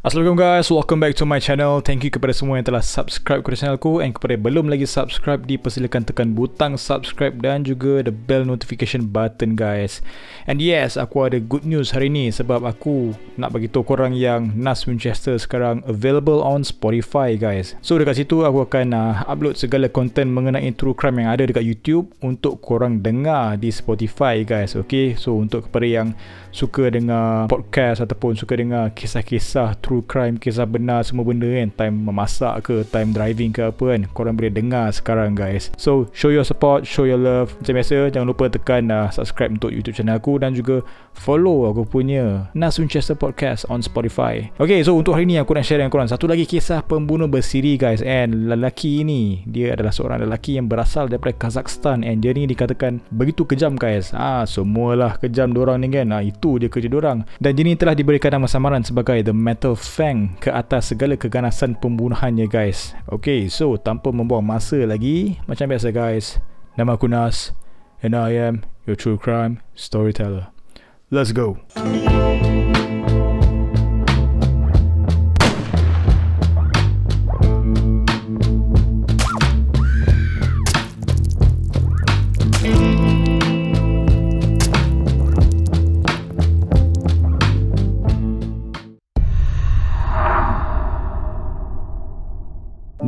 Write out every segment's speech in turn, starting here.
Assalamualaikum guys, welcome back to my channel. Thank you kepada semua yang telah subscribe kepada channel aku and kepada yang belum lagi subscribe dipersilakan tekan butang subscribe dan juga the bell notification button guys. And yes, aku ada good news hari ni sebab aku nak bagi tahu korang yang Nas Winchester sekarang available on Spotify guys. So dekat situ aku akan uh, upload segala konten mengenai true crime yang ada dekat YouTube untuk korang dengar di Spotify guys. Okay, so untuk kepada yang suka dengar podcast ataupun suka dengar kisah-kisah true crime, kisah benar semua benda kan. Time memasak ke, time driving ke apa kan. Korang boleh dengar sekarang guys. So show your support, show your love. Macam biasa jangan lupa tekan uh, subscribe untuk YouTube channel aku dan juga follow aku punya Nas Winchester Podcast on Spotify. Ok so untuk hari ni aku nak share dengan korang satu lagi kisah pembunuh bersiri guys. And lelaki ini dia adalah seorang lelaki yang berasal daripada Kazakhstan. And dia ni dikatakan begitu kejam guys. Ah semualah kejam diorang ni kan. Ah, itu dia kerja diorang dan dia ni telah diberikan nama samaran sebagai The Metal Fang ke atas segala keganasan pembunuhannya guys. Okay so tanpa membuang masa lagi macam biasa guys nama aku Nas and I am your true crime storyteller. Let's go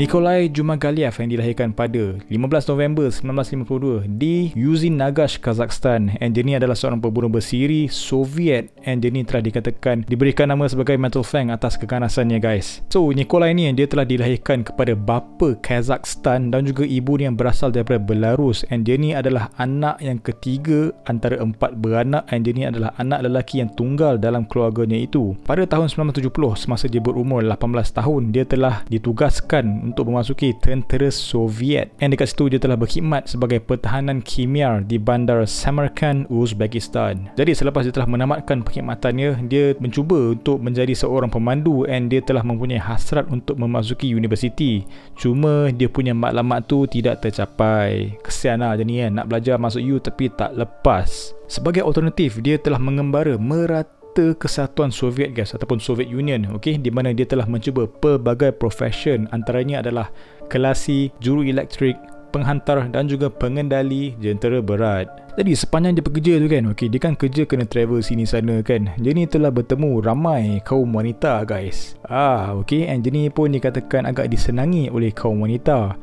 Nikolai Jumagaliev yang dilahirkan pada 15 November 1952 di Yuzin Nagash, Kazakhstan and adalah seorang pembunuh bersiri Soviet and telah dikatakan diberikan nama sebagai Metal Fang atas keganasannya guys. So Nikolai ni dia telah dilahirkan kepada bapa Kazakhstan dan juga ibu ni yang berasal daripada Belarus and adalah anak yang ketiga antara empat beranak and adalah anak lelaki yang tunggal dalam keluarganya itu. Pada tahun 1970 semasa dia berumur 18 tahun dia telah ditugaskan untuk memasuki tentera Soviet yang dekat situ dia telah berkhidmat sebagai pertahanan kimia di bandar Samarkand, Uzbekistan. Jadi selepas dia telah menamatkan perkhidmatannya, dia mencuba untuk menjadi seorang pemandu and dia telah mempunyai hasrat untuk memasuki universiti. Cuma dia punya matlamat tu tidak tercapai. Kesian lah jadi kan nak belajar masuk U tapi tak lepas. Sebagai alternatif, dia telah mengembara merata Peta Kesatuan Soviet guys ataupun Soviet Union okey di mana dia telah mencuba pelbagai profession antaranya adalah kelasi, juru elektrik, penghantar dan juga pengendali jentera berat. Jadi sepanjang dia bekerja tu kan, okey dia kan kerja kena travel sini sana kan. Ni telah bertemu ramai kaum wanita guys. Ah, okey and ni pun dikatakan agak disenangi oleh kaum wanita.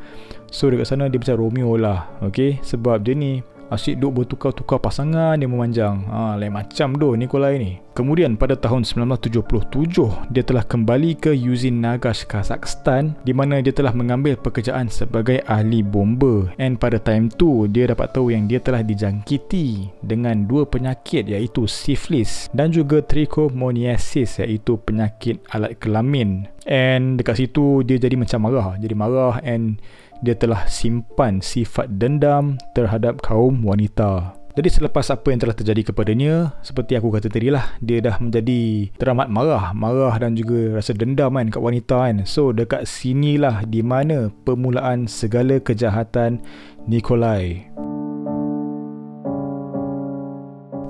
So dekat sana dia macam Romeo lah, okey sebab dia ni Asyik duk bertukar-tukar pasangan dia memanjang. Ha, Lain macam doh Nikolai ni. Kemudian pada tahun 1977 Dia telah kembali ke Yuzin Nagash, Kazakhstan Di mana dia telah mengambil pekerjaan sebagai ahli bomba. And pada time tu Dia dapat tahu yang dia telah dijangkiti Dengan dua penyakit iaitu syphilis Dan juga trichomoniasis iaitu penyakit alat kelamin. And dekat situ dia jadi macam marah. Jadi marah and dia telah simpan sifat dendam terhadap kaum wanita. Jadi selepas apa yang telah terjadi kepadanya, seperti aku kata tadi lah, dia dah menjadi teramat marah, marah dan juga rasa dendam kan kat wanita kan. So dekat sinilah di mana permulaan segala kejahatan Nikolai.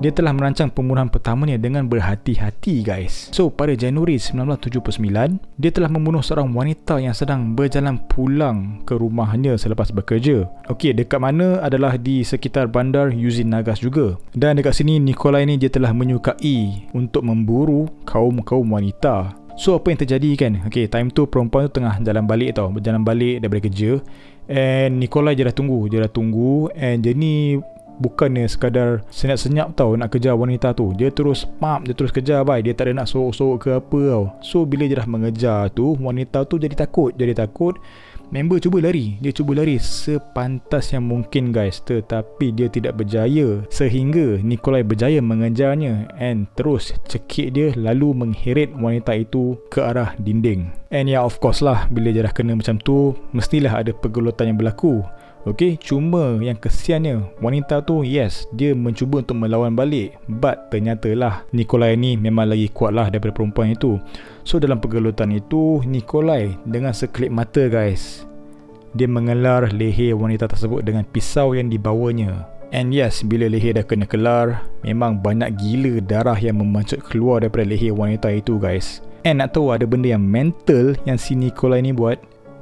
Dia telah merancang pembunuhan pertamanya dengan berhati-hati guys. So pada Januari 1979, dia telah membunuh seorang wanita yang sedang berjalan pulang ke rumahnya selepas bekerja. Okey, dekat mana adalah di sekitar bandar Yuzin Nagas juga. Dan dekat sini Nikolai ni dia telah menyukai untuk memburu kaum-kaum wanita. So apa yang terjadi kan Okay time tu perempuan tu tengah jalan balik tau Berjalan balik daripada kerja And Nikolai je dah tunggu Dia dah tunggu And dia ni bukannya sekadar senyap-senyap tau nak kejar wanita tu. Dia terus pump dia terus kejar bai dia tak ada nak sorok-sorok ke apa tau. So bila dia dah mengejar tu wanita tu jadi takut jadi takut. Member cuba lari. Dia cuba lari sepantas yang mungkin guys. Tetapi dia tidak berjaya sehingga Nikolai berjaya mengejarnya and terus cekik dia lalu mengheret wanita itu ke arah dinding. And ya yeah, of course lah bila dia dah kena macam tu mestilah ada pergelutan yang berlaku Okey, cuma yang kesiannya wanita tu yes, dia mencuba untuk melawan balik but ternyata lah Nikolai ni memang lagi kuat lah daripada perempuan itu. So dalam pergelutan itu Nikolai dengan sekelip mata guys dia mengelar leher wanita tersebut dengan pisau yang dibawanya. And yes, bila leher dah kena kelar, memang banyak gila darah yang memancut keluar daripada leher wanita itu guys. And nak tahu ada benda yang mental yang si Nikolai ni buat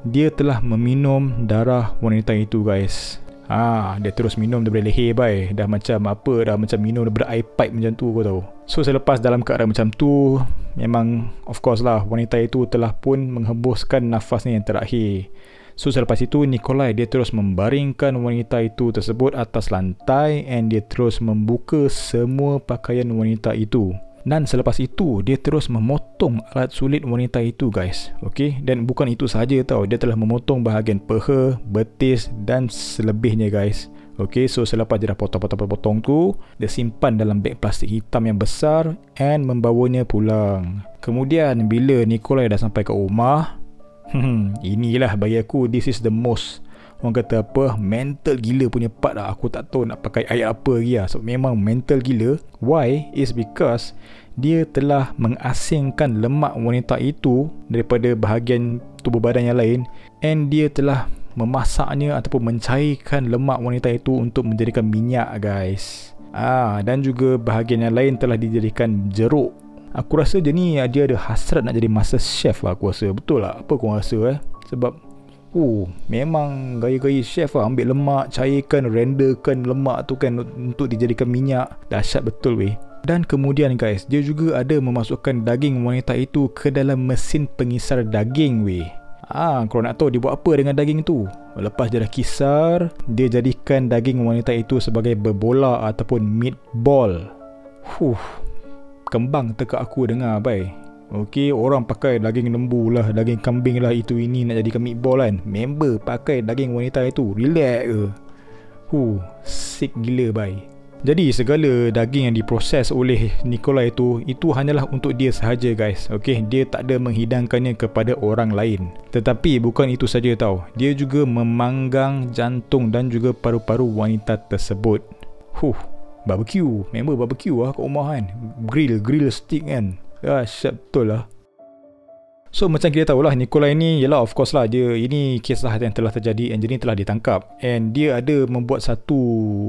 Dia telah meminum darah wanita itu guys Ah, dia terus minum daripada leher bay. Dah macam apa, dah macam minum daripada air pipe macam tu kau tahu. So selepas dalam keadaan macam tu, memang of course lah wanita itu telah pun menghembuskan nafasnya yang terakhir. So selepas itu Nikolai dia terus membaringkan wanita itu tersebut atas lantai and dia terus membuka semua pakaian wanita itu. Dan selepas itu dia terus memotong alat sulit wanita itu guys. Okey dan bukan itu sahaja tau dia telah memotong bahagian peha, betis dan selebihnya guys. Okey so selepas dia dah potong-potong-potong tu dia simpan dalam beg plastik hitam yang besar and membawanya pulang. Kemudian bila Nikolai dah sampai ke rumah, hmm inilah bagi aku this is the most Orang kata apa? Mental gila punya part lah. Aku tak tahu nak pakai ayat apa lagi lah. So memang mental gila. Why? Is because Dia telah mengasingkan lemak wanita itu Daripada bahagian tubuh badan yang lain And dia telah memasaknya Ataupun mencairkan lemak wanita itu Untuk menjadikan minyak guys. Ah, Dan juga bahagian yang lain telah dijadikan jeruk. Aku rasa dia ni dia ada hasrat nak jadi master chef lah aku rasa. Betul lah apa kau rasa eh? Sebab Oh, memang gaya-gaya chef lah ambil lemak, cairkan, renderkan lemak tu kan untuk dijadikan minyak. Dahsyat betul weh. Dan kemudian guys, dia juga ada memasukkan daging wanita itu ke dalam mesin pengisar daging weh. Ah, kalau nak tahu dia buat apa dengan daging tu? Lepas dia dah kisar, dia jadikan daging wanita itu sebagai berbola ataupun meatball. Huh, kembang teka aku dengar bai. Okey, orang pakai daging lembu lah, daging kambing lah itu ini nak jadikan meatball kan. Member pakai daging wanita itu. Relax ke? Huh, sick gila bai. Jadi segala daging yang diproses oleh Nikolai itu itu hanyalah untuk dia sahaja guys. Okey, dia tak ada menghidangkannya kepada orang lain. Tetapi bukan itu saja tau. Dia juga memanggang jantung dan juga paru-paru wanita tersebut. Huh, barbecue. Member barbecue lah kat rumah kan. Grill, grill stick kan. Ya, siap betul lah. So macam kita tahu lah Nikolai ni Yalah of course lah Dia ini kisah yang telah terjadi And telah ditangkap. And dia ada membuat satu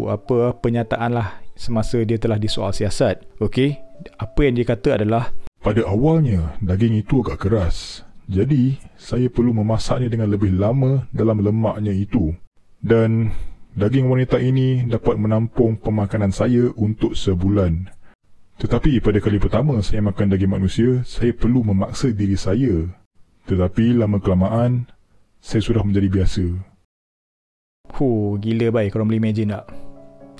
Apa Pernyataan lah Semasa dia telah disoal siasat Okay? Apa yang dia kata adalah Pada awalnya Daging itu agak keras. Jadi Saya perlu memasaknya dengan lebih lama Dalam lemaknya itu. Dan Daging wanita ini Dapat menampung pemakanan saya Untuk sebulan tetapi pada kali pertama saya makan daging manusia, saya perlu memaksa diri saya. Tetapi lama kelamaan, saya sudah menjadi biasa. Huh, gila baik korang boleh imagine tak?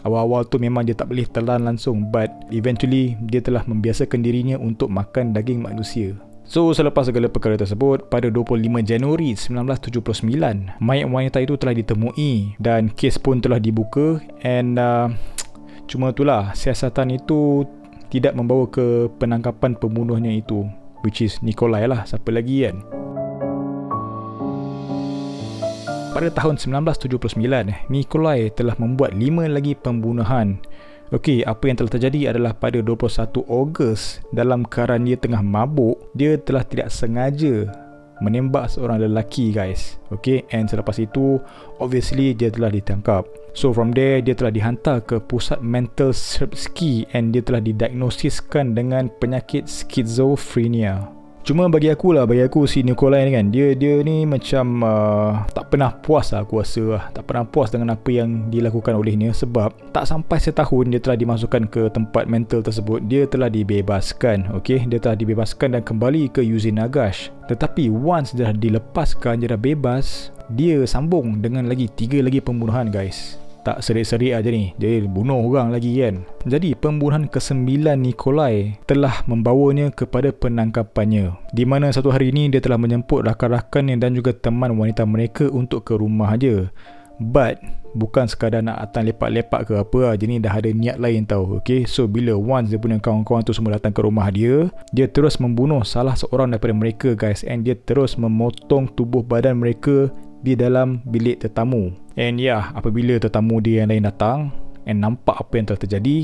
Awal-awal tu memang dia tak boleh telan langsung but eventually dia telah membiasakan dirinya untuk makan daging manusia. So selepas segala perkara tersebut, pada 25 Januari 1979, mayat wanita itu telah ditemui dan kes pun telah dibuka and uh, cuma itulah siasatan itu tidak membawa ke penangkapan pembunuhnya itu which is Nikolai lah siapa lagi kan pada tahun 1979 Nikolai telah membuat lima lagi pembunuhan Okey, apa yang telah terjadi adalah pada 21 Ogos dalam keadaan dia tengah mabuk, dia telah tidak sengaja menembak seorang lelaki guys. Okay, and selepas itu obviously dia telah ditangkap. So from there dia telah dihantar ke pusat mental Serbsky and dia telah didiagnosiskan dengan penyakit skizofrenia. Cuma bagi aku lah, bagi aku si Nikolai ni kan, dia dia ni macam uh, tak pernah puas lah aku rasa lah. Tak pernah puas dengan apa yang dilakukan olehnya sebab tak sampai setahun dia telah dimasukkan ke tempat mental tersebut. Dia telah dibebaskan, okay? Dia telah dibebaskan dan kembali ke Yuzin Nagash. Tetapi once dia dah dilepaskan, dia dah bebas, dia sambung dengan lagi tiga lagi pembunuhan guys tak serik-serik aja ni dia bunuh orang lagi kan jadi pembunuhan ke-9 Nikolai telah membawanya kepada penangkapannya di mana satu hari ini dia telah menjemput rakan-rakannya dan juga teman wanita mereka untuk ke rumah aja but bukan sekadar nak datang lepak-lepak ke apa lah. Jadi dah ada niat lain tau. Okay. So bila once dia punya kawan-kawan tu semua datang ke rumah dia. Dia terus membunuh salah seorang daripada mereka guys. And dia terus memotong tubuh badan mereka di dalam bilik tetamu. And ya, yeah, apabila tetamu dia yang lain datang and nampak apa yang telah terjadi,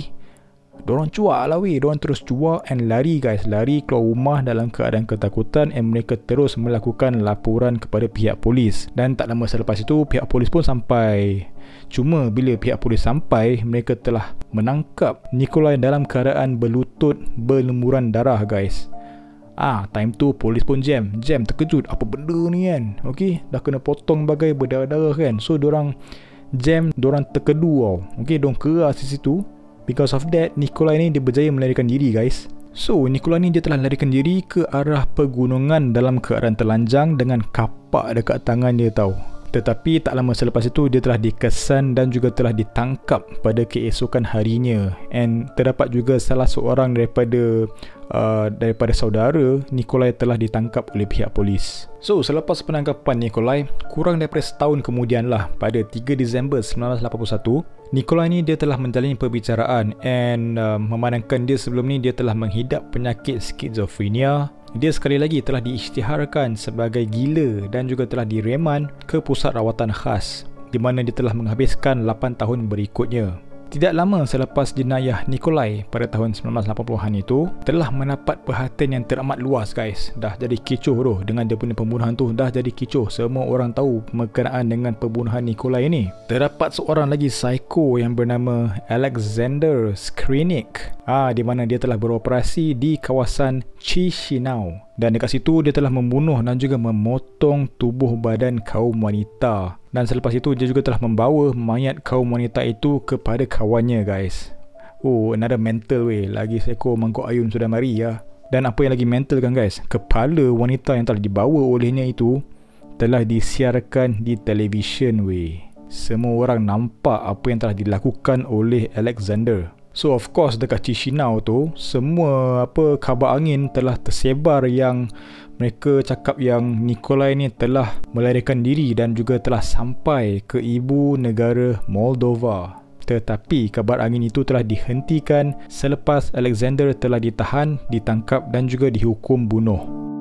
Diorang cuak lah weh. Diorang terus cuak and lari guys. Lari keluar rumah dalam keadaan ketakutan And mereka terus melakukan laporan kepada pihak polis. Dan tak lama selepas itu Pihak polis pun sampai. Cuma bila pihak polis sampai Mereka telah menangkap Nikolai dalam keadaan berlutut Berlemuran darah guys Ah, time tu polis pun jam. Jam terkejut. Apa benda ni kan? Okay, dah kena potong bagai berdarah-darah kan. So, orang jam, orang terkedu tau. Okay, diorang keras di situ. Because of that, Nikolai ni dia berjaya melarikan diri guys. So, Nikolai ni dia telah larikan diri ke arah pegunungan dalam keadaan telanjang dengan kapak dekat tangan dia tau. Tetapi tak lama selepas itu dia telah dikesan dan juga telah ditangkap pada keesokan harinya. And terdapat juga salah seorang daripada uh, daripada saudara Nikolai telah ditangkap oleh pihak polis. So selepas penangkapan Nikolai kurang daripada setahun kemudian lah pada 3 Disember 1981 Nikolai ni dia telah menjalani perbicaraan. And uh, memandangkan dia sebelum ni dia telah menghidap penyakit skizofrenia dia sekali lagi telah diisytiharkan sebagai gila dan juga telah direman ke pusat rawatan khas di mana dia telah menghabiskan 8 tahun berikutnya. Tidak lama selepas jenayah Nikolai pada tahun 1980-an itu telah mendapat perhatian yang teramat luas guys. Dah jadi kecoh tu dengan dia punya pembunuhan tu dah jadi kecoh. Semua orang tahu berkenaan dengan pembunuhan Nikolai ini. Terdapat seorang lagi psycho yang bernama Alexander Skrinik. Ah, di mana dia telah beroperasi di kawasan Chisinau. Dan dekat situ dia telah membunuh dan juga memotong tubuh badan kaum wanita dan selepas itu dia juga telah membawa mayat kaum wanita itu kepada kawannya guys. Oh, another mental way. Lagi seekor mangkuk ayun sudah mari ya. Dan apa yang lagi mental kan guys? Kepala wanita yang telah dibawa olehnya itu telah disiarkan di televisyen way. Semua orang nampak apa yang telah dilakukan oleh Alexander. So of course dekat Chisinau tu semua apa khabar angin telah tersebar yang mereka cakap yang Nikolai ni telah melarikan diri dan juga telah sampai ke ibu negara Moldova. Tetapi kabar angin itu telah dihentikan selepas Alexander telah ditahan, ditangkap dan juga dihukum bunuh.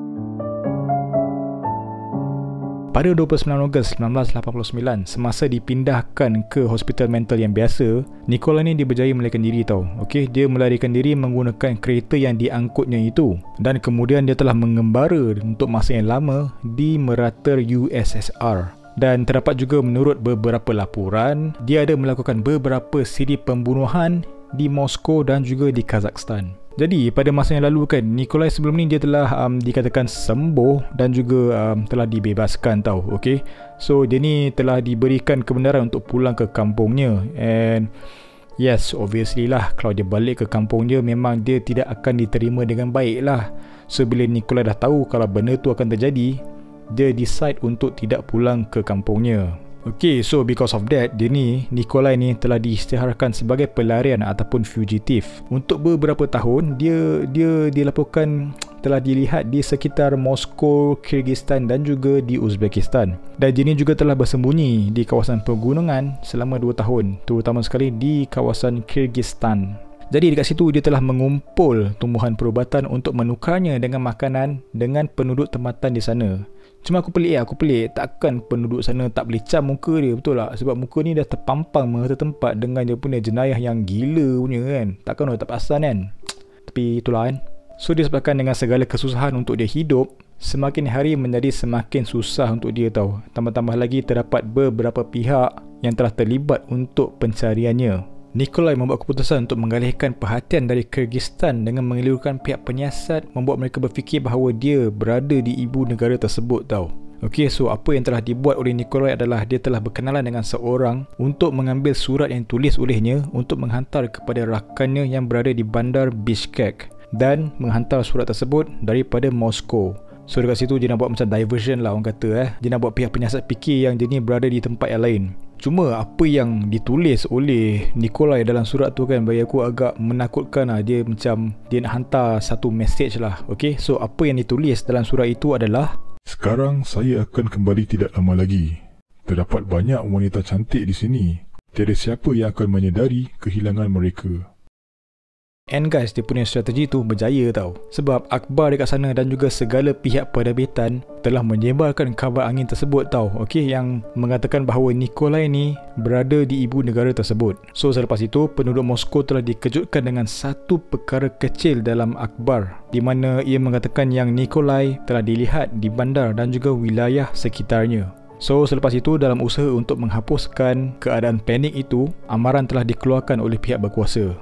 Pada 29 Ogos 1989, semasa dipindahkan ke hospital mental yang biasa, Nicola ni dia berjaya melarikan diri tau. Okey, dia melarikan diri menggunakan kereta yang diangkutnya itu dan kemudian dia telah mengembara untuk masa yang lama di merata USSR. Dan terdapat juga menurut beberapa laporan, dia ada melakukan beberapa siri pembunuhan di Moskow dan juga di Kazakhstan. Jadi pada masa yang lalu kan Nikolai sebelum ni dia telah um, dikatakan sembuh dan juga um, telah dibebaskan tau okay? So dia ni telah diberikan kebenaran untuk pulang ke kampungnya. And yes obviously lah kalau dia balik ke kampung dia memang dia tidak akan diterima dengan baik lah. So bila Nikolai dah tahu kalau benda tu akan terjadi Dia decide untuk tidak pulang ke kampungnya Okay, so because of that, dia ni, Nikolai ni telah diisytiharkan sebagai pelarian ataupun fugitif. Untuk beberapa tahun, dia dia dilaporkan telah dilihat di sekitar Moskow, Kyrgyzstan dan juga di Uzbekistan. Dan dia ni juga telah bersembunyi di kawasan pegunungan selama 2 tahun, terutama sekali di kawasan Kyrgyzstan. Jadi dekat situ dia telah mengumpul tumbuhan perubatan untuk menukarnya dengan makanan dengan penduduk tempatan di sana. Cuma aku pelik ya, aku pelik takkan penduduk sana tak boleh cam muka dia betul tak? Sebab muka ni dah terpampang merata tempat dengan dia punya jenayah yang gila punya kan. Takkan orang tak perasan kan? Tapi itulah kan. So disebabkan dengan segala kesusahan untuk dia hidup, semakin hari menjadi semakin susah untuk dia tahu. Tambah-tambah lagi terdapat beberapa pihak yang telah terlibat untuk pencariannya. Nikolai membuat keputusan untuk mengalihkan perhatian dari Kyrgyzstan dengan mengelurkan pihak penyiasat membuat mereka berfikir bahawa dia berada di ibu negara tersebut tau. Okey, so apa yang telah dibuat oleh Nikolai adalah dia telah berkenalan dengan seorang untuk mengambil surat yang tulis olehnya untuk menghantar kepada rakannya yang berada di bandar Bishkek dan menghantar surat tersebut daripada Moskow. So dekat situ dia nak buat macam diversion lah orang kata eh. Dia nak buat pihak penyiasat fikir yang dia ni berada di tempat yang lain. Cuma apa yang ditulis oleh Nikolai dalam surat tu kan bagi aku agak menakutkan lah. Dia macam dia nak hantar satu message lah. Okay, so apa yang ditulis dalam surat itu adalah Sekarang saya akan kembali tidak lama lagi. Terdapat banyak wanita cantik di sini. Tiada siapa yang akan menyedari kehilangan mereka. And guys, dia punya strategi tu berjaya tau. Sebab Akbar dekat sana dan juga segala pihak perdabitan telah menyebarkan kabar angin tersebut tau. Okay, yang mengatakan bahawa Nikolai ni berada di ibu negara tersebut. So, selepas itu, penduduk Moskow telah dikejutkan dengan satu perkara kecil dalam Akbar. Di mana ia mengatakan yang Nikolai telah dilihat di bandar dan juga wilayah sekitarnya. So selepas itu dalam usaha untuk menghapuskan keadaan panik itu, amaran telah dikeluarkan oleh pihak berkuasa.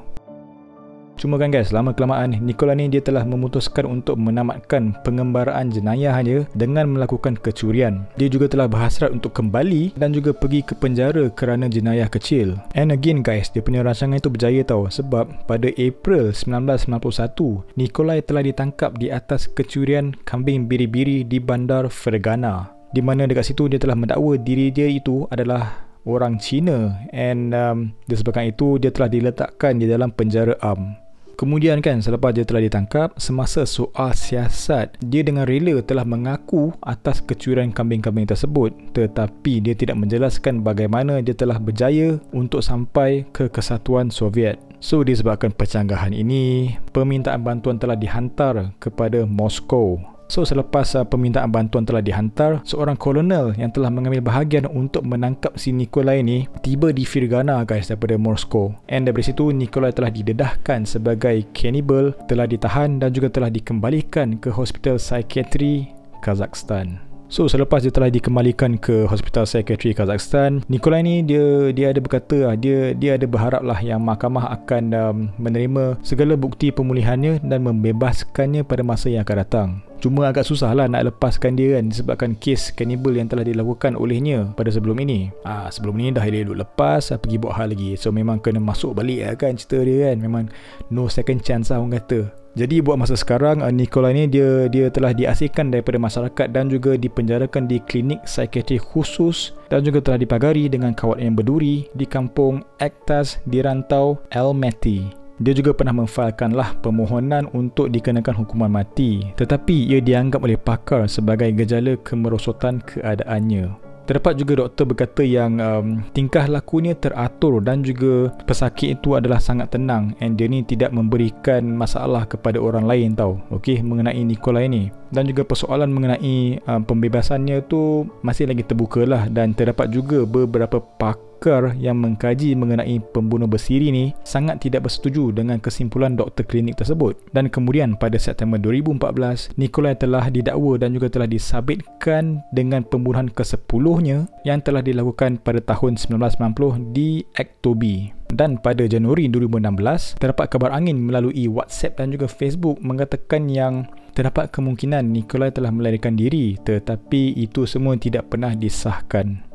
Cuma kan guys, lama kelamaan Nikola ni dia telah memutuskan untuk menamatkan pengembaraan jenayahnya dengan melakukan kecurian. Dia juga telah berhasrat untuk kembali dan juga pergi ke penjara kerana jenayah kecil. And again guys, dia punya rancangan itu berjaya tau sebab pada April 1991, Nikolai telah ditangkap di atas kecurian kambing biri-biri di bandar Fergana. Di mana dekat situ dia telah mendakwa diri dia itu adalah orang Cina and um, disebabkan itu dia telah diletakkan di dalam penjara am. Kemudian kan selepas dia telah ditangkap semasa soal siasat dia dengan rela telah mengaku atas kecurian kambing-kambing tersebut tetapi dia tidak menjelaskan bagaimana dia telah berjaya untuk sampai ke kesatuan Soviet. So disebabkan percanggahan ini permintaan bantuan telah dihantar kepada Moskow So selepas uh, permintaan bantuan telah dihantar, seorang kolonel yang telah mengambil bahagian untuk menangkap si Nikolai ni tiba di Firgana guys daripada Moscow. And dari situ Nikolai telah didedahkan sebagai cannibal, telah ditahan dan juga telah dikembalikan ke Hospital Psychiatry Kazakhstan. So selepas dia telah dikembalikan ke Hospital Psychiatry Kazakhstan, Nikolai ni dia dia ada berkata lah, dia dia ada berharap lah yang mahkamah akan um, menerima segala bukti pemulihannya dan membebaskannya pada masa yang akan datang. Cuma agak susah lah nak lepaskan dia kan disebabkan kes cannibal yang telah dilakukan olehnya pada sebelum ini. Ah sebelum ni dah elok lepas, ah, pergi buat hal lagi. So memang kena masuk balik lah kan cerita dia kan. Memang no second chance lah orang kata. Jadi buat masa sekarang uh, Nicola ni dia dia telah diasingkan daripada masyarakat dan juga dipenjarakan di klinik psikiatri khusus dan juga telah dipagari dengan kawat yang berduri di kampung Ektas di rantau Almaty. Dia juga pernah memfailkanlah permohonan untuk dikenakan hukuman mati tetapi ia dianggap oleh pakar sebagai gejala kemerosotan keadaannya. Terdapat juga doktor berkata yang um, tingkah lakunya teratur dan juga pesakit itu adalah sangat tenang and dia ni tidak memberikan masalah kepada orang lain tau. Okey mengenai Nicola ini dan juga persoalan mengenai um, pembebasannya tu masih lagi terbuka lah dan terdapat juga beberapa pakar pakar yang mengkaji mengenai pembunuh bersiri ni sangat tidak bersetuju dengan kesimpulan doktor klinik tersebut. Dan kemudian pada September 2014, Nikolai telah didakwa dan juga telah disabitkan dengan pembunuhan ke-10-nya yang telah dilakukan pada tahun 1990 di Ektobi. Dan pada Januari 2016, terdapat kabar angin melalui WhatsApp dan juga Facebook mengatakan yang terdapat kemungkinan Nikolai telah melarikan diri tetapi itu semua tidak pernah disahkan.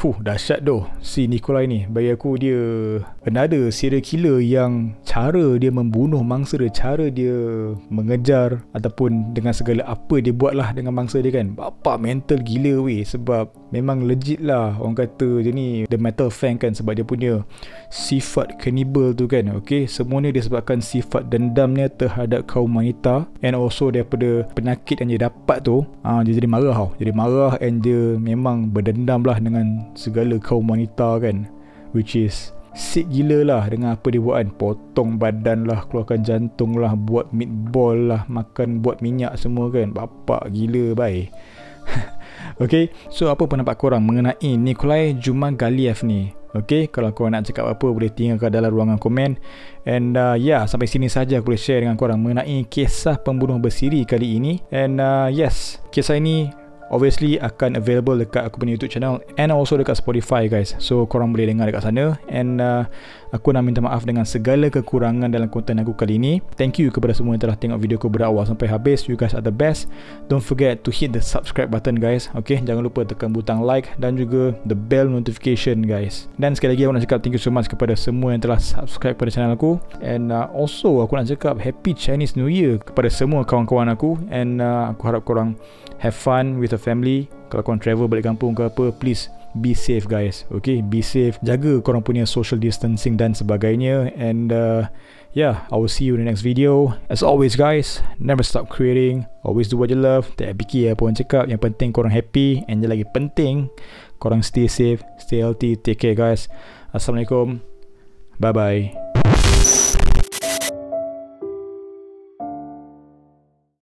Fuh, dahsyat doh si Nikolai ni. Bagi aku dia another serial killer yang cara dia membunuh mangsa dia, cara dia mengejar ataupun dengan segala apa dia buat lah dengan mangsa dia kan. Bapak mental gila weh sebab memang legit lah orang kata dia ni the metal fan kan sebab dia punya sifat cannibal tu kan. Okay, semuanya disebabkan sifat dendamnya terhadap kaum wanita and also daripada penyakit yang dia dapat tu, uh, dia jadi marah tau. Jadi marah and dia memang berdendam lah dengan segala kaum wanita kan which is sick gila lah dengan apa dia buat kan potong badan lah keluarkan jantung lah buat meatball lah makan buat minyak semua kan bapak gila bye Okay, so apa pendapat korang mengenai Nikolai Jumagaliev ni? Okay, kalau korang nak cakap apa boleh tinggalkan dalam ruangan komen. And uh, yeah, sampai sini saja aku boleh share dengan korang mengenai kisah pembunuh bersiri kali ini. And uh, yes, kisah ini obviously akan available dekat aku punya YouTube channel and also dekat Spotify guys. So korang boleh dengar dekat sana and uh, aku nak minta maaf dengan segala kekurangan dalam konten aku kali ini. Thank you kepada semua yang telah tengok video aku berawal sampai habis. You guys are the best. Don't forget to hit the subscribe button guys. Okay, jangan lupa tekan butang like dan juga the bell notification guys. Dan sekali lagi aku nak cakap thank you so much kepada semua yang telah subscribe pada channel aku and uh, also aku nak cakap happy Chinese New Year kepada semua kawan-kawan aku and uh, aku harap korang have fun with the family kalau korang travel balik kampung ke apa please be safe guys. Okay? Be safe. Jaga korang punya social distancing dan sebagainya. And uh, yeah I will see you in the next video. As always guys never stop creating. Always do what you love. Tak fikir apa orang cakap. Yang penting korang happy. And yang lagi penting korang stay safe stay healthy. Take care guys. Assalamualaikum. Bye bye